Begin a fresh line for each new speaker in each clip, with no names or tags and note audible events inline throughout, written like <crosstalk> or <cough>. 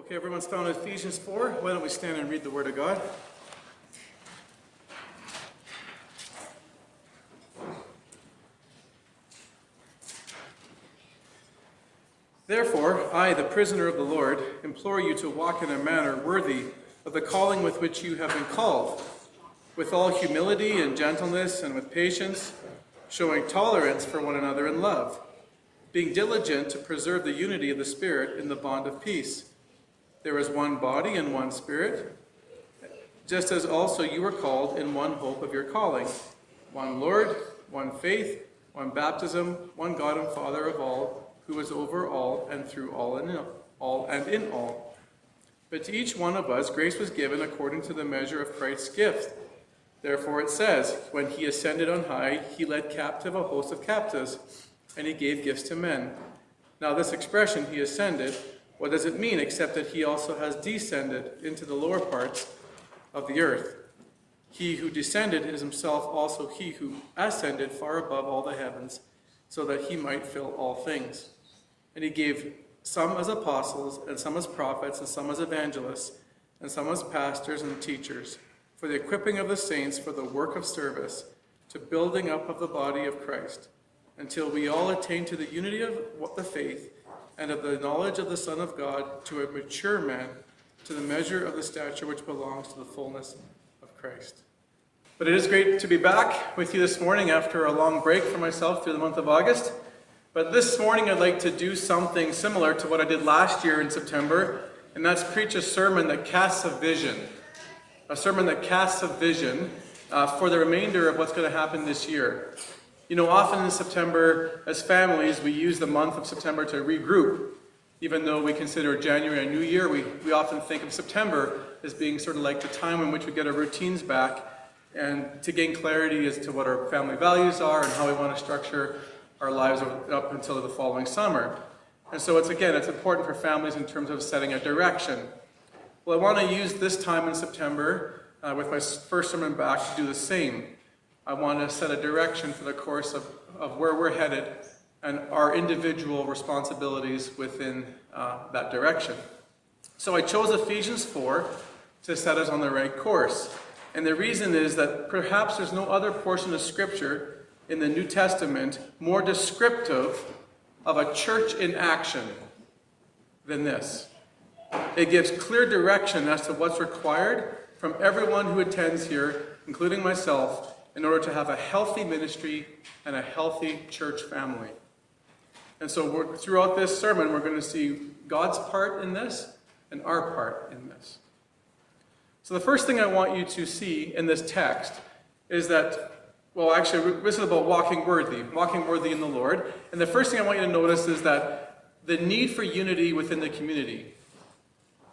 Okay, everyone's found Ephesians 4. Why don't we stand and read the Word of God? Therefore, I, the prisoner of the Lord, implore you to walk in a manner worthy of the calling with which you have been called, with all humility and gentleness and with patience, showing tolerance for one another in love, being diligent to preserve the unity of the Spirit in the bond of peace. There is one body and one Spirit, just as also you were called in one hope of your calling one Lord, one faith, one baptism, one God and Father of all, who is over all and through all and in all. And in all. But to each one of us grace was given according to the measure of Christ's gift. Therefore it says, When he ascended on high, he led captive a host of captives, and he gave gifts to men. Now, this expression, he ascended, what does it mean except that he also has descended into the lower parts of the earth? He who descended is himself also he who ascended far above all the heavens, so that he might fill all things. And he gave some as apostles, and some as prophets, and some as evangelists, and some as pastors and teachers, for the equipping of the saints for the work of service, to building up of the body of Christ, until we all attain to the unity of the faith and of the knowledge of the Son of God, to a mature man, to the measure of the stature which belongs to the fullness of Christ. But it is great to be back with you this morning after a long break for myself through the month of August. But this morning I'd like to do something similar to what I did last year in September, and that's preach a sermon that casts a vision. A sermon that casts a vision uh, for the remainder of what's going to happen this year. You know, often in September, as families, we use the month of September to regroup. Even though we consider January a new year, we, we often think of September as being sort of like the time in which we get our routines back and to gain clarity as to what our family values are and how we want to structure our lives up until the following summer. And so it's again, it's important for families in terms of setting a direction. Well, I want to use this time in September uh, with my first sermon back to do the same. I want to set a direction for the course of, of where we're headed and our individual responsibilities within uh, that direction. So I chose Ephesians 4 to set us on the right course. And the reason is that perhaps there's no other portion of Scripture in the New Testament more descriptive of a church in action than this. It gives clear direction as to what's required from everyone who attends here, including myself, in order to have a healthy ministry and a healthy church family. And so throughout this sermon, we're going to see God's part in this and our part in this. So the first thing I want you to see in this text is that, well, actually, this is about walking worthy, walking worthy in the Lord. And the first thing I want you to notice is that the need for unity within the community.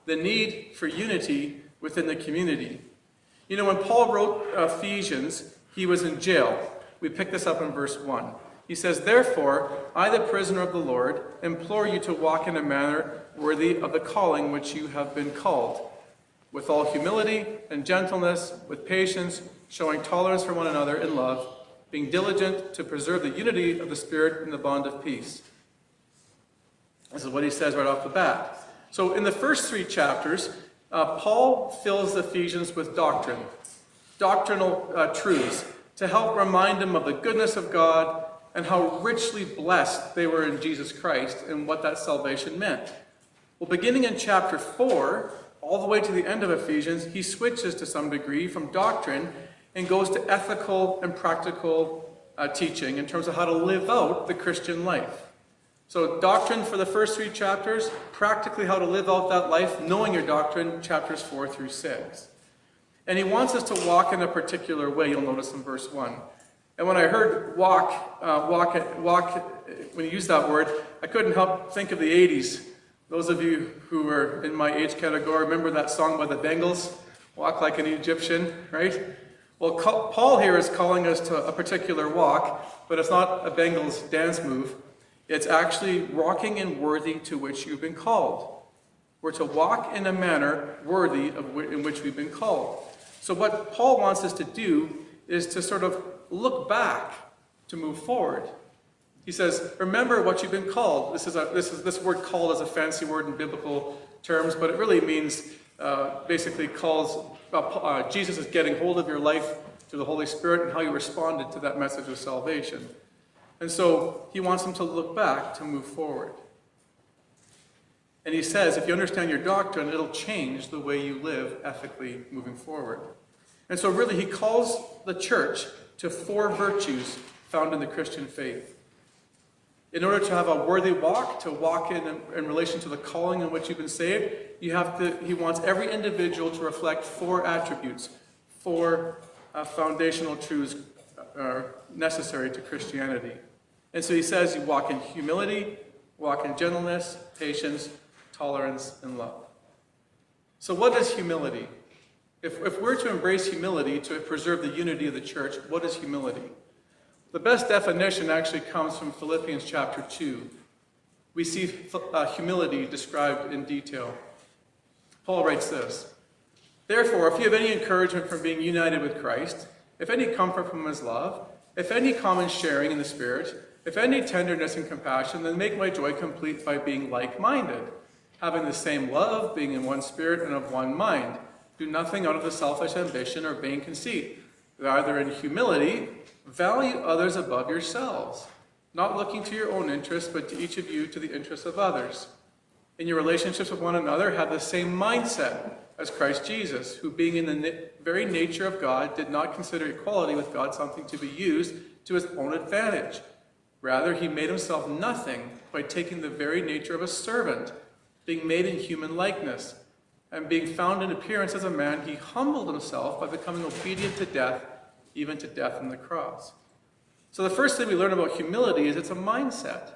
The need for unity within the community. You know, when Paul wrote Ephesians, he was in jail. We pick this up in verse 1. He says, Therefore, I, the prisoner of the Lord, implore you to walk in a manner worthy of the calling which you have been called with all humility and gentleness, with patience, showing tolerance for one another in love, being diligent to preserve the unity of the Spirit in the bond of peace. This is what he says right off the bat. So, in the first three chapters, uh, Paul fills Ephesians with doctrine, doctrinal uh, truths, to help remind them of the goodness of God and how richly blessed they were in Jesus Christ and what that salvation meant. Well, beginning in chapter 4, all the way to the end of Ephesians, he switches to some degree from doctrine and goes to ethical and practical uh, teaching in terms of how to live out the Christian life. So, doctrine for the first three chapters, practically how to live out that life, knowing your doctrine, chapters 4 through 6. And he wants us to walk in a particular way, you'll notice in verse 1. And when I heard walk, uh, walk, walk, when you use that word, I couldn't help think of the 80s those of you who were in my age category remember that song by the Bangles, Walk Like an Egyptian, right? Well, Paul here is calling us to a particular walk, but it's not a Bangles dance move. It's actually walking in worthy to which you've been called. We're to walk in a manner worthy of in which we've been called. So, what Paul wants us to do is to sort of look back to move forward. He says, remember what you've been called. This is, a, this is this word called is a fancy word in biblical terms, but it really means uh, basically calls uh, uh, Jesus is getting hold of your life through the Holy Spirit and how you responded to that message of salvation. And so he wants them to look back to move forward. And he says, if you understand your doctrine, it'll change the way you live ethically moving forward. And so, really, he calls the church to four virtues found in the Christian faith. In order to have a worthy walk, to walk in, in relation to the calling in which you've been saved, you have to, he wants every individual to reflect four attributes, four uh, foundational truths uh, necessary to Christianity. And so he says you walk in humility, walk in gentleness, patience, tolerance, and love. So, what is humility? If, if we're to embrace humility to preserve the unity of the church, what is humility? The best definition actually comes from Philippians chapter 2. We see uh, humility described in detail. Paul writes this Therefore, if you have any encouragement from being united with Christ, if any comfort from his love, if any common sharing in the Spirit, if any tenderness and compassion, then make my joy complete by being like minded, having the same love, being in one spirit and of one mind. Do nothing out of the selfish ambition or vain conceit. Rather, in humility, value others above yourselves, not looking to your own interests, but to each of you to the interests of others. In your relationships with one another, have the same mindset as Christ Jesus, who, being in the very nature of God, did not consider equality with God something to be used to his own advantage. Rather, he made himself nothing by taking the very nature of a servant, being made in human likeness and being found in appearance as a man, he humbled himself by becoming obedient to death, even to death on the cross. So, the first thing we learn about humility is it's a mindset.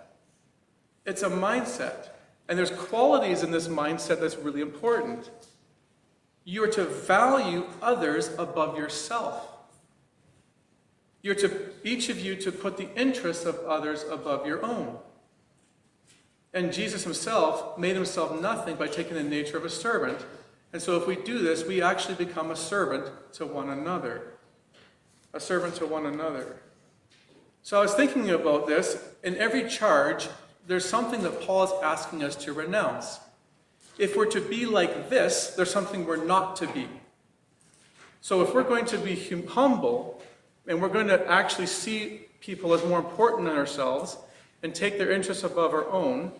It's a mindset. And there's qualities in this mindset that's really important. You are to value others above yourself. You're to, each of you, to put the interests of others above your own. And Jesus himself made himself nothing by taking the nature of a servant. And so if we do this, we actually become a servant to one another. A servant to one another. So I was thinking about this. In every charge, there's something that Paul is asking us to renounce. If we're to be like this, there's something we're not to be. So if we're going to be humble and we're going to actually see people as more important than ourselves and take their interests above our own,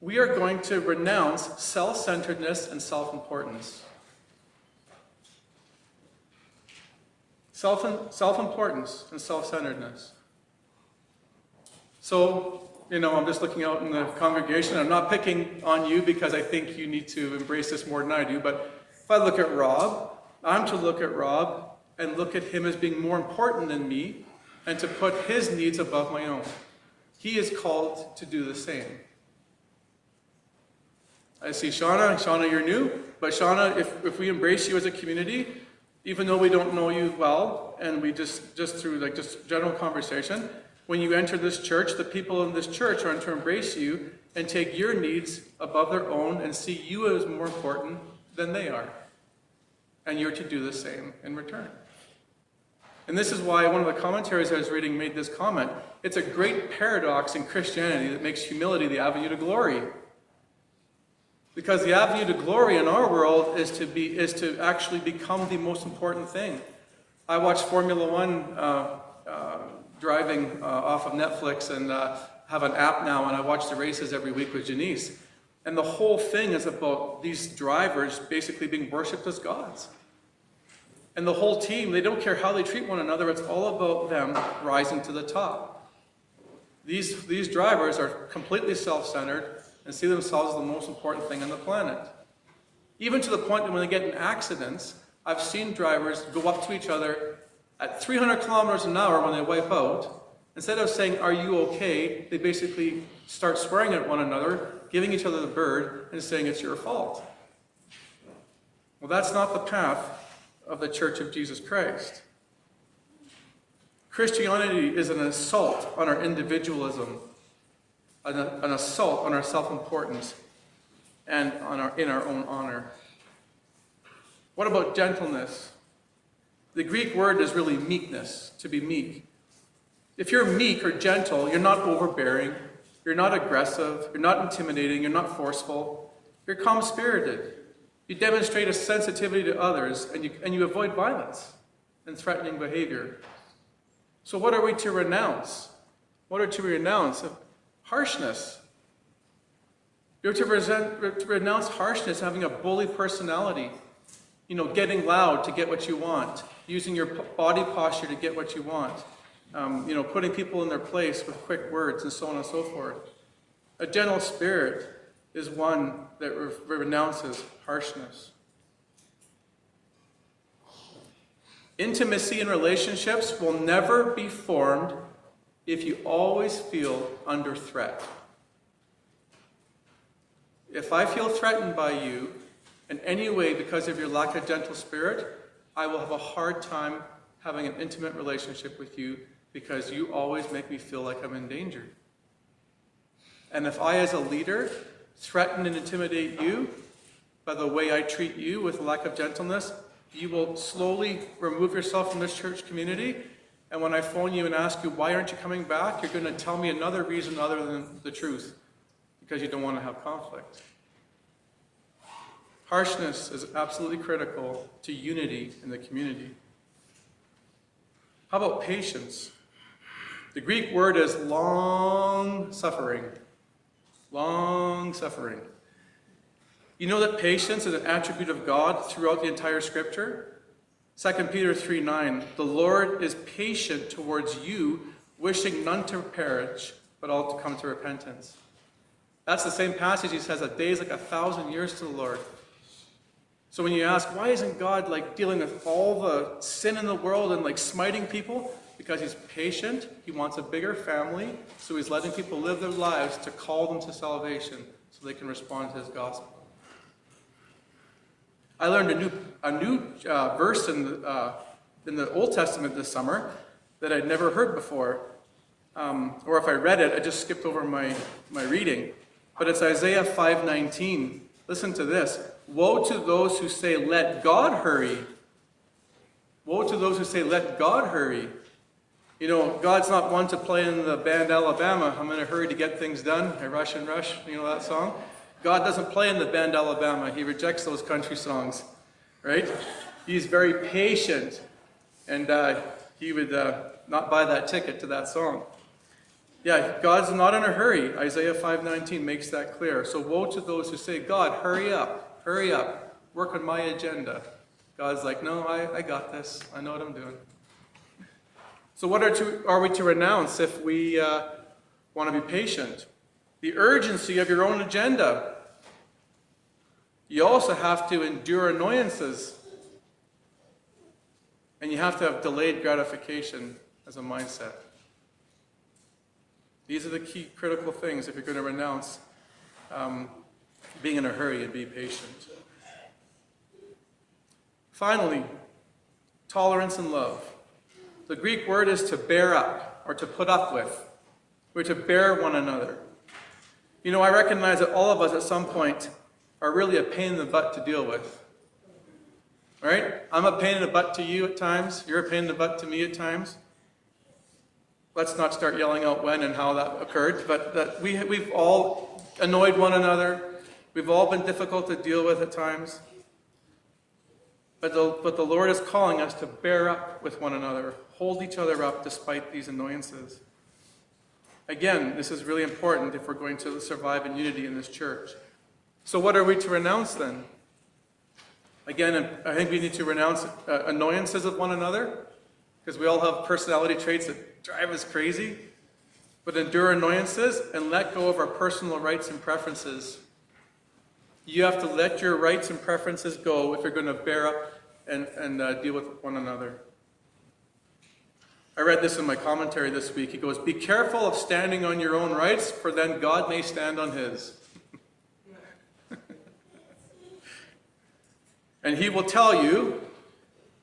we are going to renounce self centeredness and self importance. Self importance and self centeredness. So, you know, I'm just looking out in the congregation. I'm not picking on you because I think you need to embrace this more than I do, but if I look at Rob, I'm to look at Rob and look at him as being more important than me and to put his needs above my own. He is called to do the same. I see Shauna. Shauna, you're new. But Shauna, if, if we embrace you as a community, even though we don't know you well, and we just, just through like just general conversation, when you enter this church, the people in this church are to embrace you and take your needs above their own and see you as more important than they are. And you're to do the same in return. And this is why one of the commentaries I was reading made this comment. It's a great paradox in Christianity that makes humility the avenue to glory. Because the avenue to glory in our world is to, be, is to actually become the most important thing. I watch Formula One uh, uh, driving uh, off of Netflix and uh, have an app now, and I watch the races every week with Janice. And the whole thing is about these drivers basically being worshipped as gods. And the whole team, they don't care how they treat one another, it's all about them rising to the top. These, these drivers are completely self centered, and see themselves as the most important thing on the planet. Even to the point that when they get in accidents, I've seen drivers go up to each other at 300 kilometers an hour when they wipe out. Instead of saying, Are you okay? they basically start swearing at one another, giving each other the bird, and saying, It's your fault. Well, that's not the path of the Church of Jesus Christ. Christianity is an assault on our individualism an, an assault on our self importance and on our, in our own honor. What about gentleness? The Greek word is really meekness, to be meek. If you're meek or gentle, you're not overbearing, you're not aggressive, you're not intimidating, you're not forceful. You're calm spirited. You demonstrate a sensitivity to others, and you, and you avoid violence and threatening behavior. So, what are we to renounce? What are to renounce? Harshness. You're to, to renounce harshness, having a bully personality, you know, getting loud to get what you want, using your body posture to get what you want, um, you know, putting people in their place with quick words, and so on and so forth. A gentle spirit is one that re- renounces harshness. Intimacy in relationships will never be formed if you always feel under threat. If I feel threatened by you in any way because of your lack of gentle spirit, I will have a hard time having an intimate relationship with you because you always make me feel like I'm in danger. And if I, as a leader, threaten and intimidate you by the way I treat you with lack of gentleness, you will slowly remove yourself from this church community. And when I phone you and ask you, why aren't you coming back? You're going to tell me another reason other than the truth because you don't want to have conflict. Harshness is absolutely critical to unity in the community. How about patience? The Greek word is long suffering. Long suffering. You know that patience is an attribute of God throughout the entire scripture? 2 Peter 3 9. The Lord is patient towards you, wishing none to perish, but all to come to repentance. That's the same passage he says, a day is like a thousand years to the Lord. So when you ask, why isn't God like dealing with all the sin in the world and like smiting people? Because he's patient, he wants a bigger family, so he's letting people live their lives to call them to salvation so they can respond to his gospel. I learned a new, a new uh, verse in the, uh, in the Old Testament this summer that I'd never heard before. Um, or if I read it, I just skipped over my, my reading. But it's Isaiah 5:19. Listen to this. Woe to those who say, Let God hurry. Woe to those who say, Let God hurry. You know, God's not one to play in the band Alabama. I'm in a hurry to get things done. I rush and rush. You know that song? God doesn't play in the band Alabama. He rejects those country songs, right? He's very patient, and uh, he would uh, not buy that ticket to that song. Yeah, God's not in a hurry. Isaiah 5:19 makes that clear. So woe to those who say, "God, hurry up, hurry up, work on my agenda." God's like, "No, I, I got this. I know what I'm doing." So what are, to, are we to renounce if we uh, want to be patient? the urgency of your own agenda. You also have to endure annoyances. And you have to have delayed gratification as a mindset. These are the key critical things if you're going to renounce um, being in a hurry and be patient. Finally, tolerance and love. The Greek word is to bear up or to put up with. We're to bear one another. You know, I recognize that all of us at some point are really a pain in the butt to deal with. Right? I'm a pain in the butt to you at times. You're a pain in the butt to me at times. Let's not start yelling out when and how that occurred, but that we, we've all annoyed one another. We've all been difficult to deal with at times. But the, but the Lord is calling us to bear up with one another, hold each other up despite these annoyances. Again, this is really important if we're going to survive in unity in this church. So, what are we to renounce then? Again, I think we need to renounce uh, annoyances of one another, because we all have personality traits that drive us crazy. But endure annoyances and let go of our personal rights and preferences. You have to let your rights and preferences go if you're going to bear up and, and uh, deal with one another. I read this in my commentary this week. He goes, Be careful of standing on your own rights, for then God may stand on his. <laughs> and he will tell you,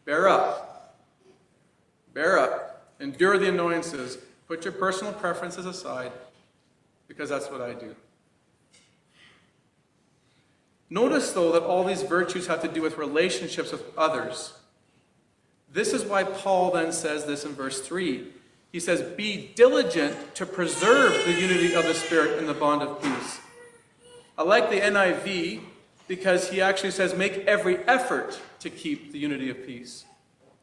Bear up. Bear up. Endure the annoyances. Put your personal preferences aside, because that's what I do. Notice, though, that all these virtues have to do with relationships with others. This is why Paul then says this in verse 3. He says, Be diligent to preserve the unity of the Spirit in the bond of peace. I like the NIV because he actually says, make every effort to keep the unity of peace.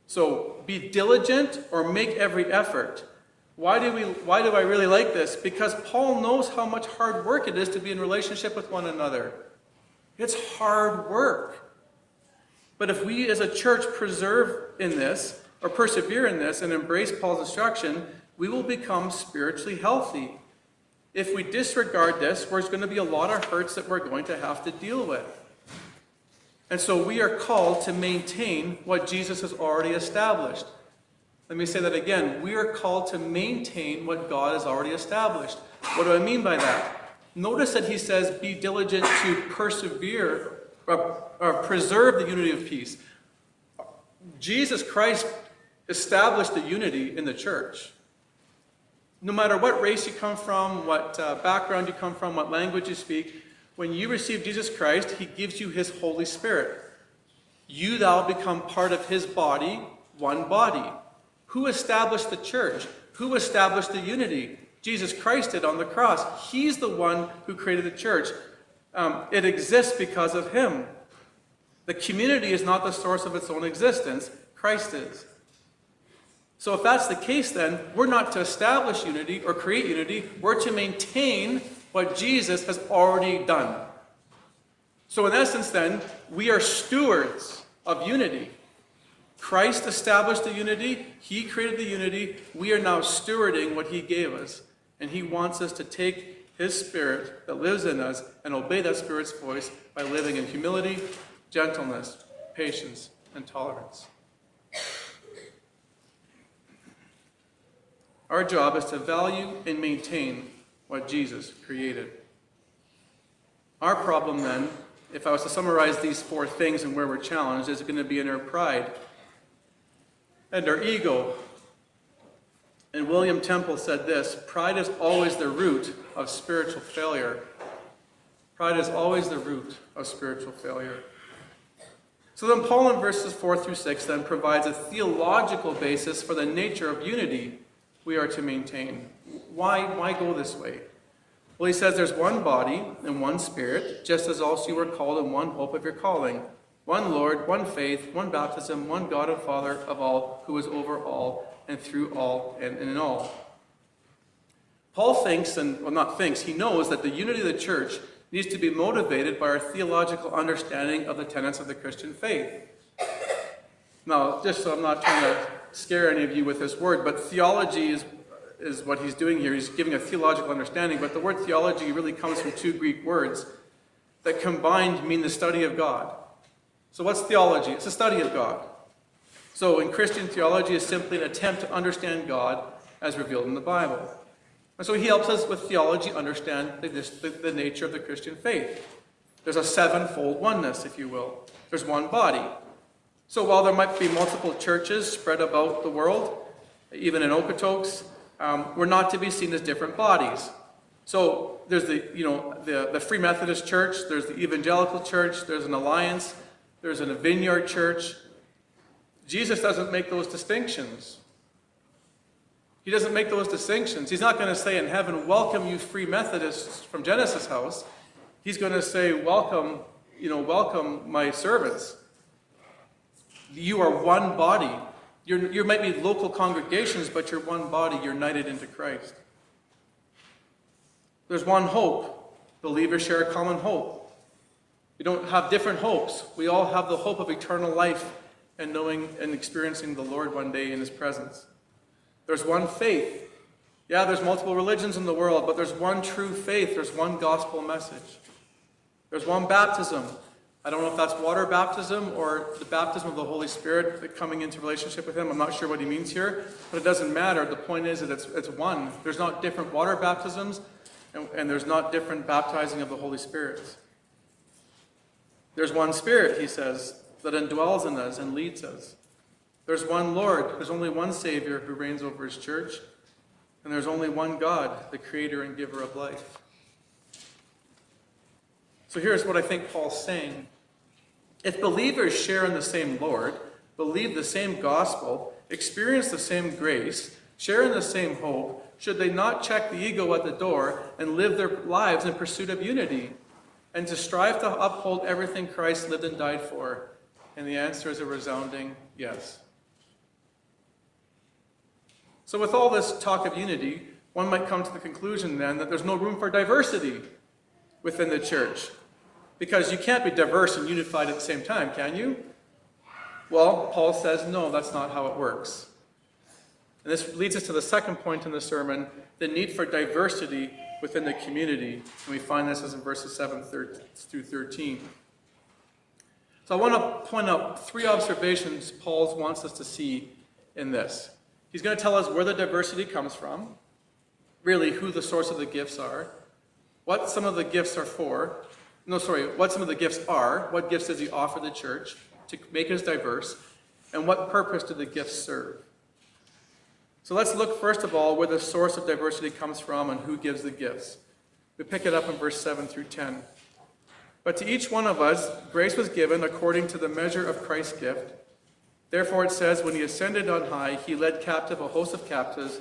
So be diligent or make every effort. Why do, we, why do I really like this? Because Paul knows how much hard work it is to be in relationship with one another. It's hard work. But if we as a church preserve in this, or persevere in this, and embrace Paul's instruction, we will become spiritually healthy. If we disregard this, there's going to be a lot of hurts that we're going to have to deal with. And so we are called to maintain what Jesus has already established. Let me say that again. We are called to maintain what God has already established. What do I mean by that? Notice that he says, be diligent to persevere or, or preserve the unity of peace. Jesus Christ established the unity in the church. No matter what race you come from, what uh, background you come from, what language you speak, when you receive Jesus Christ, he gives you his Holy Spirit. You thou become part of his body, one body. Who established the church? Who established the unity? Jesus Christ did on the cross. He's the one who created the church. Um, it exists because of him. The community is not the source of its own existence, Christ is. So, if that's the case, then we're not to establish unity or create unity, we're to maintain what Jesus has already done. So, in essence, then, we are stewards of unity. Christ established the unity, He created the unity. We are now stewarding what He gave us. And He wants us to take His Spirit that lives in us and obey that Spirit's voice by living in humility, gentleness, patience, and tolerance. Our job is to value and maintain what Jesus created. Our problem then, if I was to summarize these four things and where we're challenged, is going to be in our pride and our ego. And William Temple said this pride is always the root of spiritual failure. Pride is always the root of spiritual failure. So then, Paul in verses 4 through 6 then provides a theological basis for the nature of unity we are to maintain. Why, why go this way? Well, he says there's one body and one spirit, just as also you were called in one hope of your calling. One Lord, one faith, one baptism, one God and Father of all, who is over all and through all and in all. Paul thinks, and well, not thinks, he knows that the unity of the church needs to be motivated by our theological understanding of the tenets of the Christian faith. Now, just so I'm not trying to scare any of you with this word, but theology is is what he's doing here. He's giving a theological understanding, but the word theology really comes from two Greek words that combined mean the study of God. So, what's theology? It's the study of God. So, in Christian theology, is simply an attempt to understand God as revealed in the Bible. And so, he helps us with theology understand the, the, the nature of the Christian faith. There's a sevenfold oneness, if you will. There's one body. So, while there might be multiple churches spread about the world, even in Okotoks, um, we're not to be seen as different bodies. So there's the, you know, the, the Free Methodist Church, there's the Evangelical Church, there's an Alliance, there's a Vineyard Church. Jesus doesn't make those distinctions. He doesn't make those distinctions. He's not going to say in heaven, Welcome, you Free Methodists from Genesis House. He's going to say, Welcome, you know, welcome, my servants. You are one body. You're, you might be local congregations, but you're one body united into Christ. There's one hope. Believers share a common hope. We don't have different hopes. We all have the hope of eternal life and knowing and experiencing the Lord one day in His presence. There's one faith. Yeah, there's multiple religions in the world, but there's one true faith. There's one gospel message. There's one baptism. I don't know if that's water baptism or the baptism of the Holy Spirit coming into relationship with Him. I'm not sure what he means here, but it doesn't matter. The point is that it's, it's one. There's not different water baptisms, and, and there's not different baptizing of the Holy Spirit. There's one Spirit, he says, that indwells in us and leads us. There's one Lord. There's only one Savior who reigns over His church. And there's only one God, the Creator and Giver of life. So here's what I think Paul's saying if believers share in the same Lord, believe the same gospel, experience the same grace, share in the same hope, should they not check the ego at the door and live their lives in pursuit of unity? and to strive to uphold everything Christ lived and died for? And the answer is a resounding yes. So, with all this talk of unity, one might come to the conclusion then that there's no room for diversity within the church. Because you can't be diverse and unified at the same time, can you? Well, Paul says, no, that's not how it works. And this leads us to the second point in the sermon the need for diversity within the community. And we find this as in verses 7 through 13. So I want to point out three observations Paul wants us to see in this. He's going to tell us where the diversity comes from, really who the source of the gifts are, what some of the gifts are for. No, sorry, what some of the gifts are. What gifts does he offer the church to make us diverse? And what purpose do the gifts serve? So let's look first of all where the source of diversity comes from and who gives the gifts. We pick it up in verse 7 through 10. But to each one of us, grace was given according to the measure of Christ's gift. Therefore, it says, When he ascended on high, he led captive a host of captives,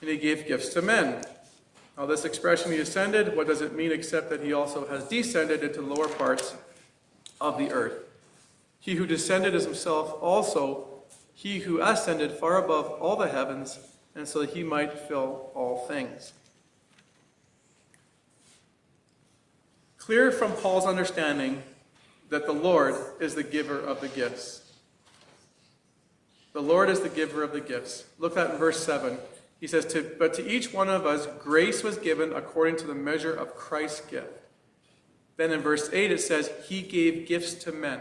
and he gave gifts to men. Now, this expression, he ascended, what does it mean except that he also has descended into the lower parts of the earth? He who descended is himself also he who ascended far above all the heavens, and so that he might fill all things. Clear from Paul's understanding that the Lord is the giver of the gifts. The Lord is the giver of the gifts. Look at verse 7. He says, to, But to each one of us grace was given according to the measure of Christ's gift. Then in verse 8 it says, He gave gifts to men.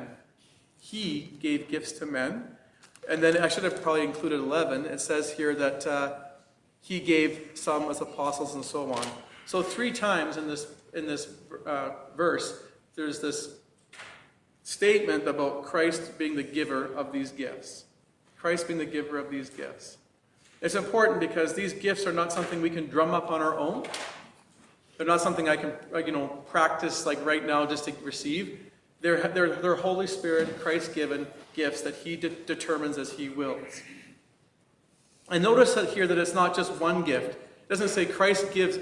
He gave gifts to men. And then I should have probably included 11. It says here that uh, He gave some as apostles and so on. So three times in this, in this uh, verse, there's this statement about Christ being the giver of these gifts. Christ being the giver of these gifts. It's important because these gifts are not something we can drum up on our own. They're not something I can, you know, practice like right now just to receive. They're, they're, they're Holy Spirit, Christ given gifts that He de- determines as He wills. And notice that here that it's not just one gift. It doesn't say Christ gives,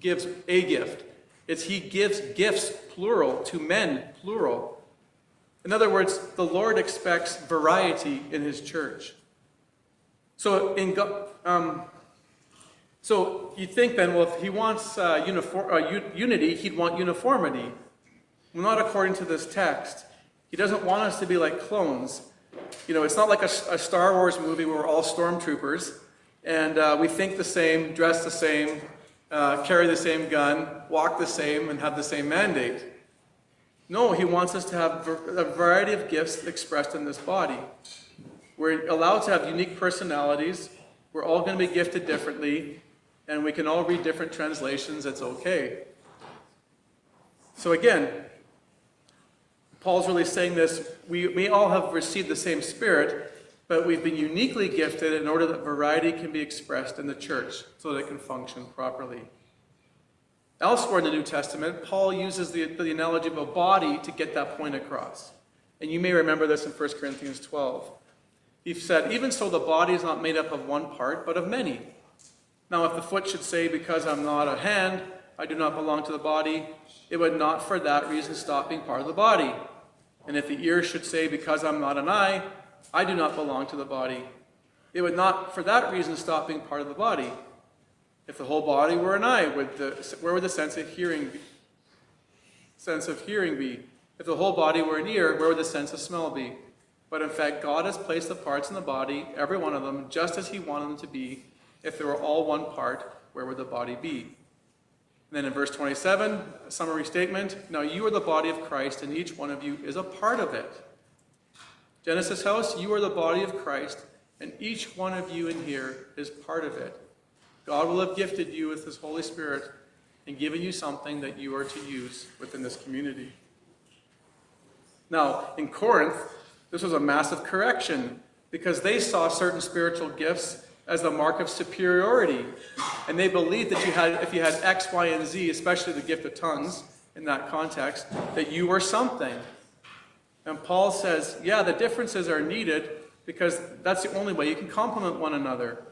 gives a gift. It's He gives gifts, plural, to men, plural. In other words, the Lord expects variety in His church. So, in, um, so you think then, well, if he wants uh, uniform, uh, unity, he'd want uniformity. Well, not according to this text. He doesn't want us to be like clones. You know, it's not like a, a Star Wars movie where we're all stormtroopers and uh, we think the same, dress the same, uh, carry the same gun, walk the same, and have the same mandate. No, he wants us to have a variety of gifts expressed in this body. We're allowed to have unique personalities. We're all going to be gifted differently, and we can all read different translations. It's okay. So, again, Paul's really saying this we may all have received the same Spirit, but we've been uniquely gifted in order that variety can be expressed in the church so that it can function properly. Elsewhere in the New Testament, Paul uses the, the analogy of a body to get that point across. And you may remember this in 1 Corinthians 12. He said, Even so, the body is not made up of one part, but of many. Now, if the foot should say, Because I'm not a hand, I do not belong to the body, it would not for that reason stop being part of the body. And if the ear should say, Because I'm not an eye, I do not belong to the body, it would not for that reason stop being part of the body. If the whole body were an eye, would the, where would the sense of hearing be? Sense of hearing be? If the whole body were an ear, where would the sense of smell be? But in fact, God has placed the parts in the body, every one of them, just as He wanted them to be. If they were all one part, where would the body be? And then in verse 27, a summary statement Now you are the body of Christ, and each one of you is a part of it. Genesis House, you are the body of Christ, and each one of you in here is part of it. God will have gifted you with His Holy Spirit and given you something that you are to use within this community. Now, in Corinth, this was a massive correction because they saw certain spiritual gifts as the mark of superiority. And they believed that you had, if you had X, Y, and Z, especially the gift of tongues in that context, that you were something. And Paul says, yeah, the differences are needed because that's the only way you can complement one another.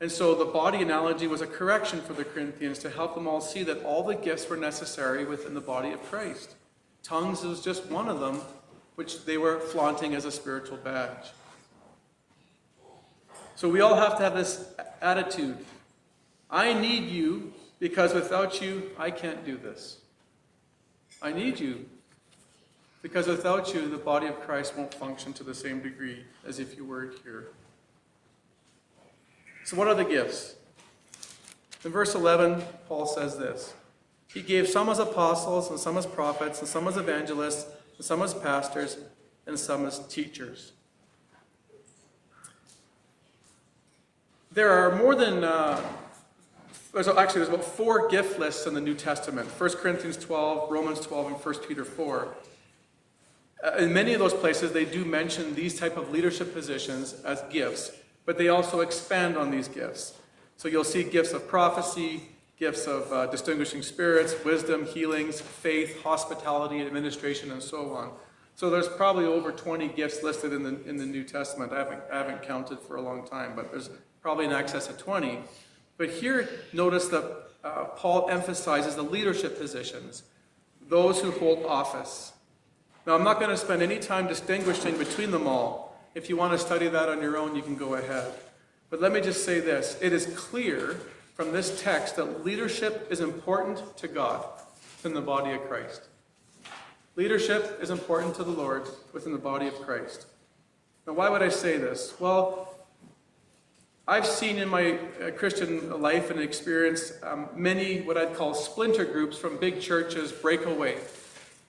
And so the body analogy was a correction for the Corinthians to help them all see that all the gifts were necessary within the body of Christ. Tongues was just one of them, which they were flaunting as a spiritual badge. So we all have to have this attitude I need you because without you, I can't do this. I need you because without you, the body of Christ won't function to the same degree as if you were here. So, what are the gifts? In verse 11, Paul says this He gave some as apostles, and some as prophets, and some as evangelists, and some as pastors, and some as teachers. There are more than, uh, actually, there's about four gift lists in the New Testament 1 Corinthians 12, Romans 12, and 1 Peter 4. Uh, in many of those places, they do mention these type of leadership positions as gifts, but they also expand on these gifts. So you'll see gifts of prophecy, gifts of uh, distinguishing spirits, wisdom, healings, faith, hospitality, administration, and so on. So there's probably over 20 gifts listed in the, in the New Testament. I haven't, I haven't counted for a long time, but there's probably in excess of 20. But here, notice that uh, Paul emphasizes the leadership positions, those who hold office. Now, I'm not going to spend any time distinguishing between them all. If you want to study that on your own, you can go ahead. But let me just say this it is clear from this text that leadership is important to God in the body of Christ. Leadership is important to the Lord within the body of Christ. Now, why would I say this? Well, I've seen in my uh, Christian life and experience um, many what I'd call splinter groups from big churches break away.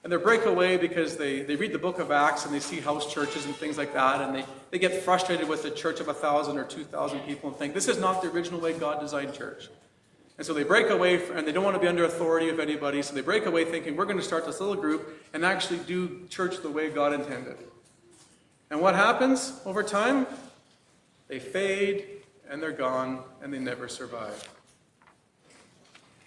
And they break away because they, they read the book of Acts and they see house churches and things like that, and they, they get frustrated with a church of a thousand or two thousand people and think, this is not the original way God designed church. And so they break away, for, and they don't want to be under authority of anybody, so they break away thinking, we're going to start this little group and actually do church the way God intended. And what happens over time? They fade, and they're gone, and they never survive.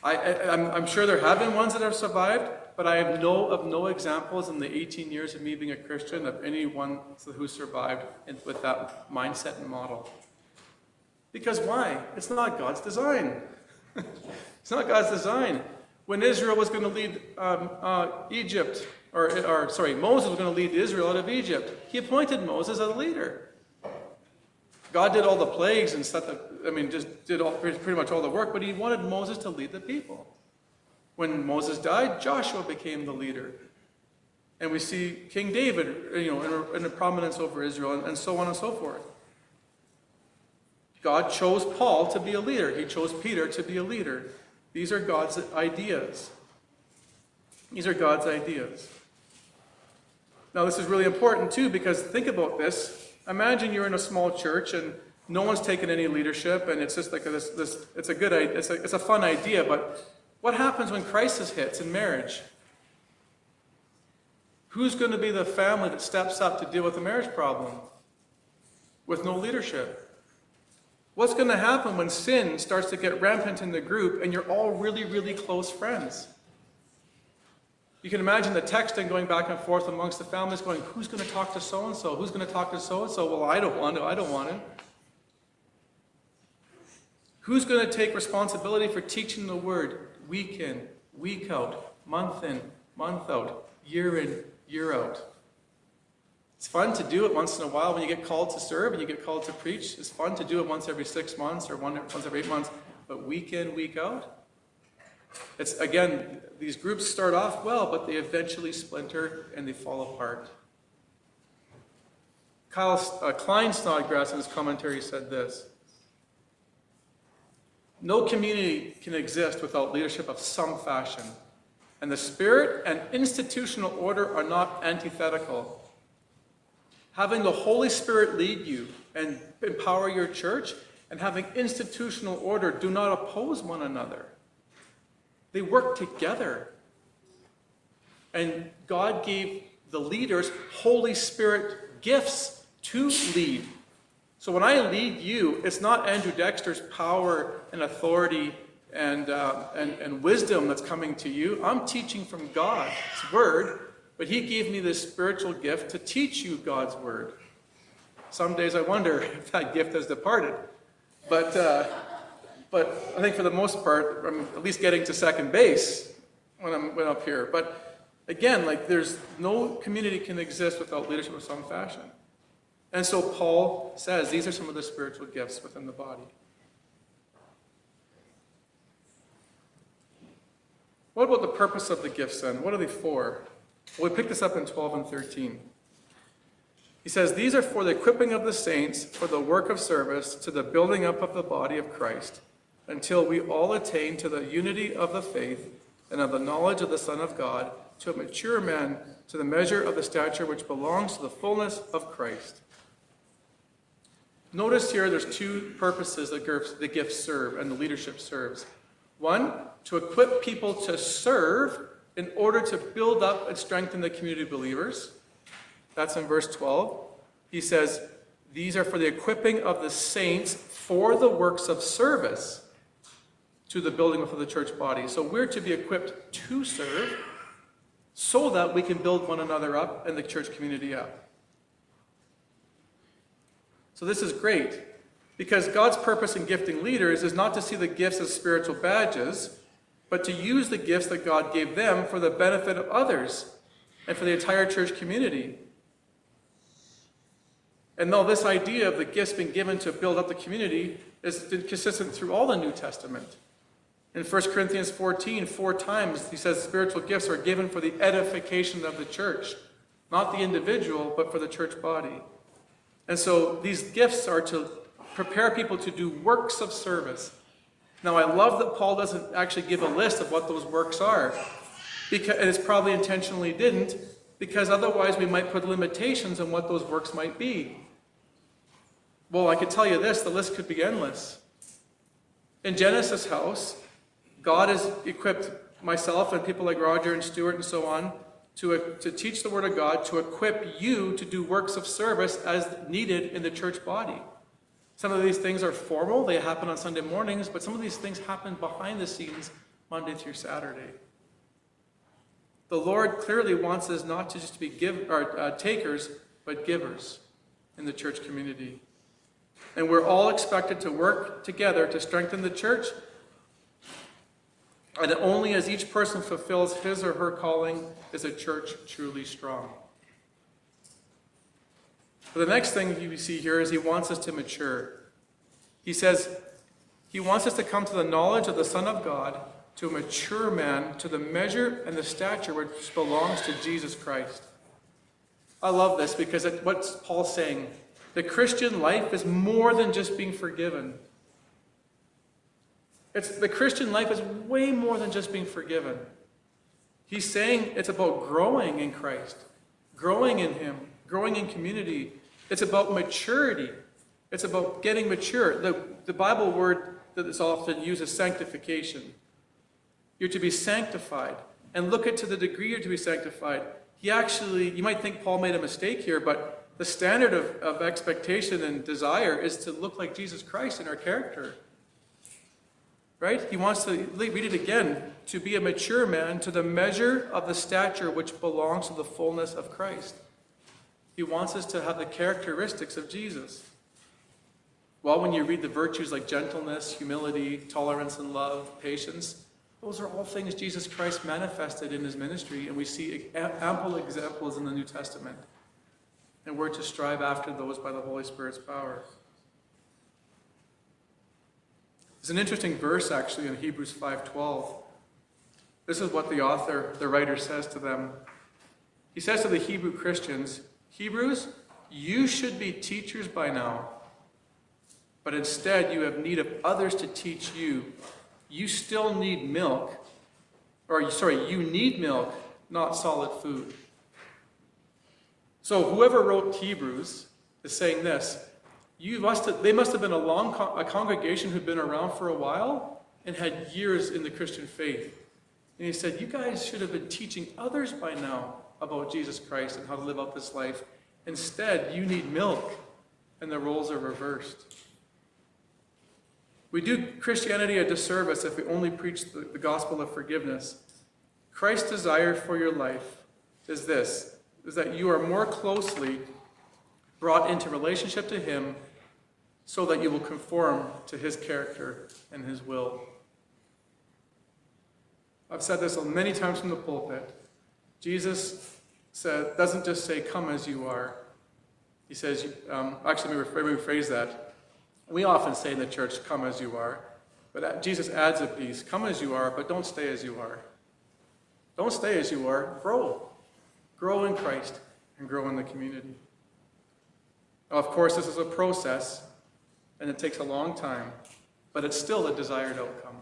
I I'm I, am sure there have been ones that have survived, but I have no of no examples in the 18 years of me being a Christian of anyone who survived with that mindset and model. Because why? It's not God's design. <laughs> it's not God's design. When Israel was going to lead um, uh, Egypt, or, or sorry, Moses was going to lead Israel out of Egypt, he appointed Moses as a leader. God did all the plagues and set the, I mean, just did all, pretty much all the work, but he wanted Moses to lead the people. When Moses died, Joshua became the leader. And we see King David, you know, in in prominence over Israel, and, and so on and so forth. God chose Paul to be a leader. He chose Peter to be a leader. These are God's ideas. These are God's ideas. Now, this is really important too, because think about this. Imagine you're in a small church and no one's taken any leadership, and it's just like this, this it's a good it's a, it's a fun idea, but what happens when crisis hits in marriage? Who's going to be the family that steps up to deal with the marriage problem with no leadership? What's going to happen when sin starts to get rampant in the group and you're all really, really close friends? You can imagine the texting going back and forth amongst the families going, who's going to talk to so and so? Who's going to talk to so and so? Well, I don't want to. I don't want to. Who's going to take responsibility for teaching the word week in, week out, month in, month out, year in, year out? It's fun to do it once in a while when you get called to serve and you get called to preach. It's fun to do it once every six months or once every eight months, but week in, week out? It's again, these groups start off well, but they eventually splinter and they fall apart. Kyle uh, Klyne Snodgrass in his commentary said this No community can exist without leadership of some fashion, and the spirit and institutional order are not antithetical. Having the Holy Spirit lead you and empower your church, and having institutional order do not oppose one another. They work together. And God gave the leaders Holy Spirit gifts to lead. So when I lead you, it's not Andrew Dexter's power and authority and, uh, and, and wisdom that's coming to you. I'm teaching from God's word, but He gave me this spiritual gift to teach you God's word. Some days I wonder <laughs> if that gift has departed. But, uh, but I think for the most part, I'm at least getting to second base when I'm, when up here. But again, like there's no community can exist without leadership of some fashion. And so Paul says these are some of the spiritual gifts within the body. What about the purpose of the gifts then? What are they for? Well, we pick this up in 12 and 13. He says, These are for the equipping of the saints for the work of service to the building up of the body of Christ, until we all attain to the unity of the faith and of the knowledge of the Son of God, to a mature man, to the measure of the stature which belongs to the fullness of Christ. Notice here there's two purposes that the gifts serve and the leadership serves. One, to equip people to serve in order to build up and strengthen the community of believers. That's in verse 12. He says, These are for the equipping of the saints for the works of service to the building of the church body. So we're to be equipped to serve so that we can build one another up and the church community up. So this is great because God's purpose in gifting leaders is not to see the gifts as spiritual badges, but to use the gifts that God gave them for the benefit of others and for the entire church community. And though this idea of the gifts being given to build up the community is consistent through all the New Testament. In 1 Corinthians 14, four times, he says spiritual gifts are given for the edification of the church, not the individual, but for the church body. And so these gifts are to prepare people to do works of service. Now, I love that Paul doesn't actually give a list of what those works are, because, and it's probably intentionally didn't, because otherwise we might put limitations on what those works might be. Well, I could tell you this the list could be endless. In Genesis House, God has equipped myself and people like Roger and Stuart and so on to, to teach the Word of God, to equip you to do works of service as needed in the church body. Some of these things are formal, they happen on Sunday mornings, but some of these things happen behind the scenes Monday through Saturday. The Lord clearly wants us not to just be give, or, uh, takers, but givers in the church community. And we're all expected to work together to strengthen the church. And only as each person fulfills his or her calling is a church truly strong. But the next thing you see here is he wants us to mature. He says he wants us to come to the knowledge of the Son of God, to a mature man, to the measure and the stature which belongs to Jesus Christ. I love this because it, what's Paul saying? The Christian life is more than just being forgiven. It's, the Christian life is way more than just being forgiven. He's saying it's about growing in Christ, growing in Him, growing in community. It's about maturity. It's about getting mature. The, the Bible word that is often used is sanctification. You're to be sanctified. And look at to the degree you're to be sanctified. He actually, you might think Paul made a mistake here, but the standard of, of expectation and desire is to look like Jesus Christ in our character. Right? He wants to, read it again, to be a mature man to the measure of the stature which belongs to the fullness of Christ. He wants us to have the characteristics of Jesus. Well, when you read the virtues like gentleness, humility, tolerance, and love, patience, those are all things Jesus Christ manifested in his ministry, and we see ample examples in the New Testament. And we're to strive after those by the Holy Spirit's power. There's an interesting verse actually in Hebrews 5:12. This is what the author, the writer says to them. He says to the Hebrew Christians, Hebrews, you should be teachers by now, but instead you have need of others to teach you. You still need milk, or sorry, you need milk, not solid food. So whoever wrote Hebrews is saying this you must have, they must have been a long a congregation who'd been around for a while and had years in the Christian faith. And he said, You guys should have been teaching others by now about Jesus Christ and how to live out this life. Instead, you need milk, and the roles are reversed. We do Christianity a disservice if we only preach the, the gospel of forgiveness. Christ's desire for your life is this is that you are more closely brought into relationship to Him so that you will conform to his character and his will. I've said this many times from the pulpit. Jesus said, doesn't just say, Come as you are. He says, um, actually, let me rephrase that. We often say in the church, Come as you are. But Jesus adds a piece Come as you are, but don't stay as you are. Don't stay as you are, grow. Grow in Christ and grow in the community. Now, of course, this is a process and it takes a long time, but it's still a desired outcome.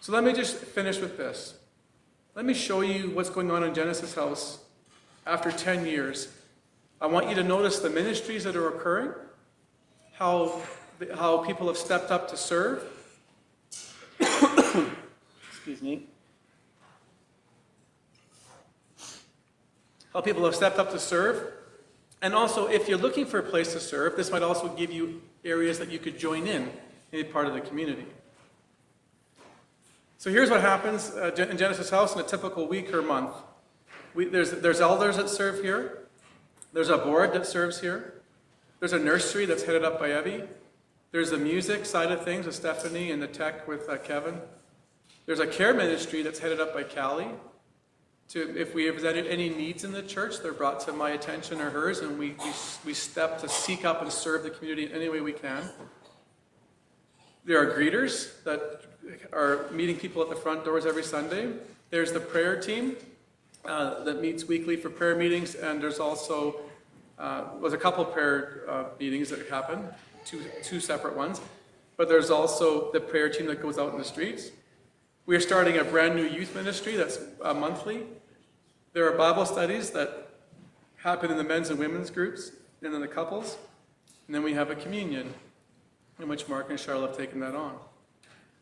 So let me just finish with this. Let me show you what's going on in Genesis House after 10 years. I want you to notice the ministries that are occurring, how, how people have stepped up to serve. <coughs> Excuse me. How people have stepped up to serve. And also, if you're looking for a place to serve, this might also give you areas that you could join in, be part of the community. So here's what happens uh, in Genesis House in a typical week or month. We, there's, there's elders that serve here. There's a board that serves here. There's a nursery that's headed up by Evie. There's the music side of things with Stephanie and the tech with uh, Kevin. There's a care ministry that's headed up by Callie to, if we have any needs in the church, they're brought to my attention or hers, and we, we, we step to seek up and serve the community in any way we can. There are greeters that are meeting people at the front doors every Sunday. There's the prayer team uh, that meets weekly for prayer meetings, and there's also uh, was a couple prayer uh, meetings that happen, two two separate ones. But there's also the prayer team that goes out in the streets. We are starting a brand new youth ministry that's uh, monthly. There are Bible studies that happen in the men's and women's groups and in the couples. And then we have a communion in which Mark and Charlotte have taken that on.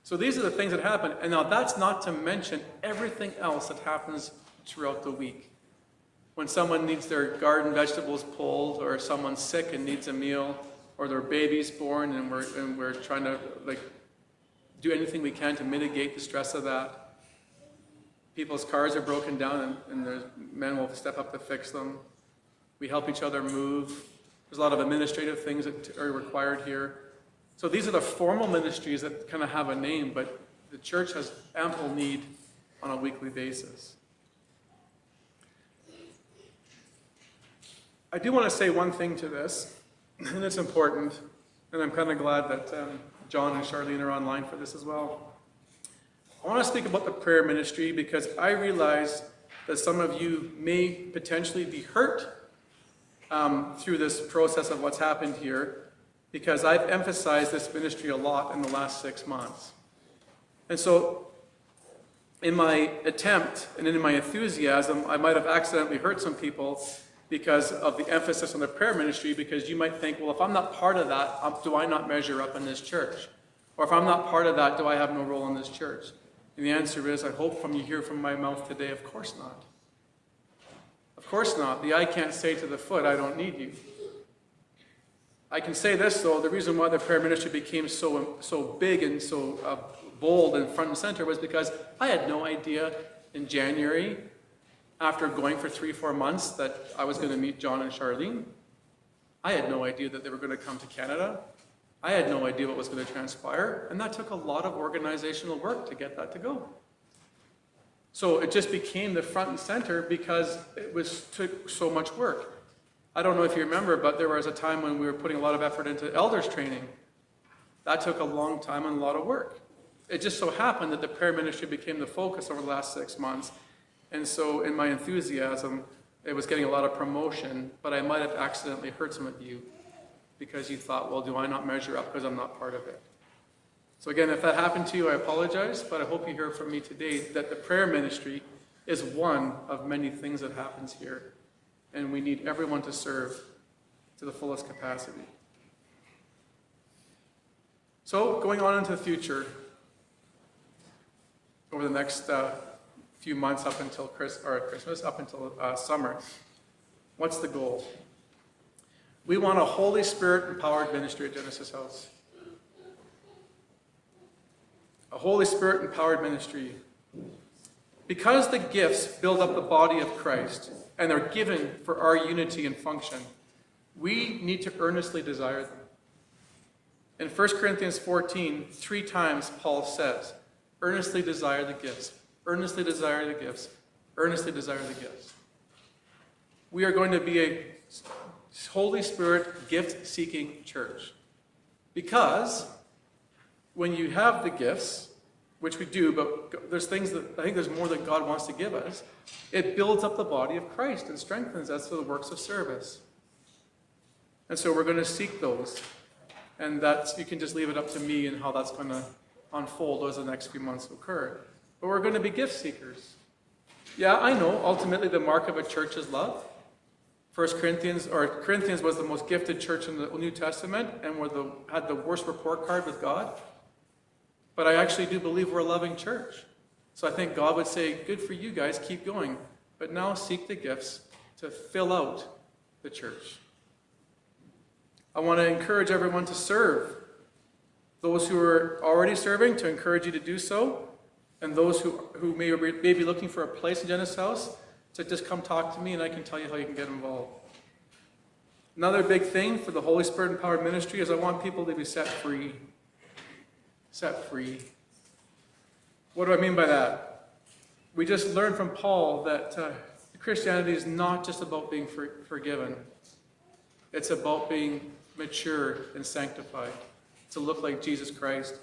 So these are the things that happen. And now that's not to mention everything else that happens throughout the week. When someone needs their garden vegetables pulled, or someone's sick and needs a meal, or their baby's born and we're, and we're trying to like do anything we can to mitigate the stress of that people's cars are broken down and, and the men will step up to fix them. We help each other move. There's a lot of administrative things that are required here. So these are the formal ministries that kind of have a name, but the church has ample need on a weekly basis. I do want to say one thing to this, and it's important, and I'm kind of glad that um, John and Charlene are online for this as well. I want to speak about the prayer ministry because I realize that some of you may potentially be hurt um, through this process of what's happened here because I've emphasized this ministry a lot in the last six months. And so, in my attempt and in my enthusiasm, I might have accidentally hurt some people because of the emphasis on the prayer ministry because you might think, well, if I'm not part of that, um, do I not measure up in this church? Or if I'm not part of that, do I have no role in this church? And the answer is, I hope from you hear from my mouth today, of course not. Of course not. The eye can't say to the foot, I don't need you. I can say this, though, the reason why the prayer ministry became so, so big and so uh, bold and front and center was because I had no idea in January, after going for three, four months, that I was going to meet John and Charlene. I had no idea that they were going to come to Canada. I had no idea what was going to transpire, and that took a lot of organizational work to get that to go. So it just became the front and center because it was took so much work. I don't know if you remember, but there was a time when we were putting a lot of effort into elders training. That took a long time and a lot of work. It just so happened that the prayer ministry became the focus over the last six months. And so, in my enthusiasm, it was getting a lot of promotion, but I might have accidentally hurt some of you because you thought, well, do I not measure up because I'm not part of it? So, again, if that happened to you, I apologize, but I hope you hear from me today that the prayer ministry is one of many things that happens here, and we need everyone to serve to the fullest capacity. So, going on into the future, over the next uh, few months up until Chris, or Christmas, up until uh, summer, what's the goal? We want a Holy Spirit empowered ministry at Genesis House. A Holy Spirit empowered ministry. Because the gifts build up the body of Christ and they're given for our unity and function, We need to earnestly desire them. In 1 Corinthians 14, three times Paul says, earnestly desire the gifts, earnestly desire the gifts, earnestly desire the gifts. We are going to be a Holy Spirit gift seeking church. Because when you have the gifts, which we do, but there's things that I think there's more that God wants to give us, it builds up the body of Christ and strengthens us for the works of service. And so we're going to seek those. And that's, you can just leave it up to me and how that's going to unfold as the next few months occur. But we're going to be gift seekers. Yeah, I know, ultimately the mark of a church is love. First Corinthians, or Corinthians was the most gifted church in the New Testament and were the, had the worst report card with God. But I actually do believe we're a loving church. So I think God would say, Good for you guys, keep going. But now seek the gifts to fill out the church. I want to encourage everyone to serve. Those who are already serving, to encourage you to do so. And those who, who may, may be looking for a place in Genesis House, to just come talk to me and I can tell you how you can get involved. Another big thing for the Holy Spirit empowered ministry is I want people to be set free. Set free. What do I mean by that? We just learned from Paul that uh, Christianity is not just about being for, forgiven, it's about being mature and sanctified, to look like Jesus Christ.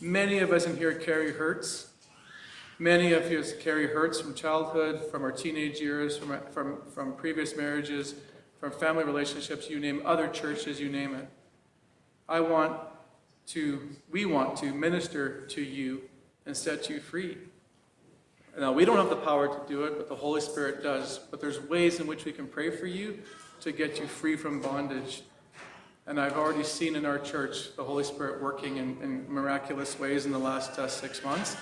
Many of us in here carry hurts. Many of us carry hurts from childhood, from our teenage years, from, from, from previous marriages, from family relationships, you name other churches, you name it. I want to, we want to minister to you and set you free. Now, we don't have the power to do it, but the Holy Spirit does. But there's ways in which we can pray for you to get you free from bondage. And I've already seen in our church the Holy Spirit working in, in miraculous ways in the last uh, six months.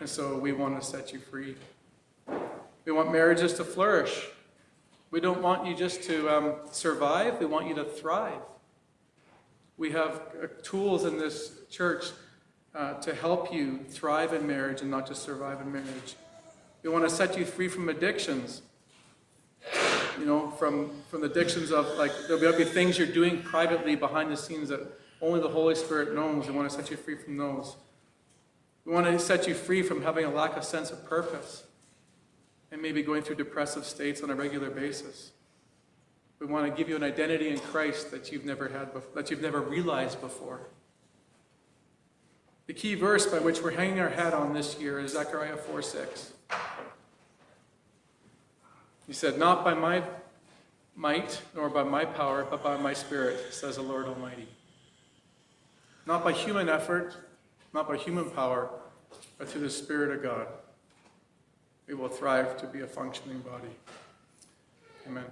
And so we want to set you free. We want marriages to flourish. We don't want you just to um, survive, we want you to thrive. We have uh, tools in this church uh, to help you thrive in marriage and not just survive in marriage. We want to set you free from addictions. You know, from, from the addictions of like, there'll be things you're doing privately behind the scenes that only the Holy Spirit knows. We want to set you free from those. We want to set you free from having a lack of sense of purpose and maybe going through depressive states on a regular basis. We want to give you an identity in Christ that you've never had before, that you've never realized before. The key verse by which we're hanging our hat on this year is Zechariah 4 6. He said, Not by my might nor by my power, but by my spirit, says the Lord Almighty. Not by human effort, not by human power, but through the Spirit of God. We will thrive to be a functioning body. Amen.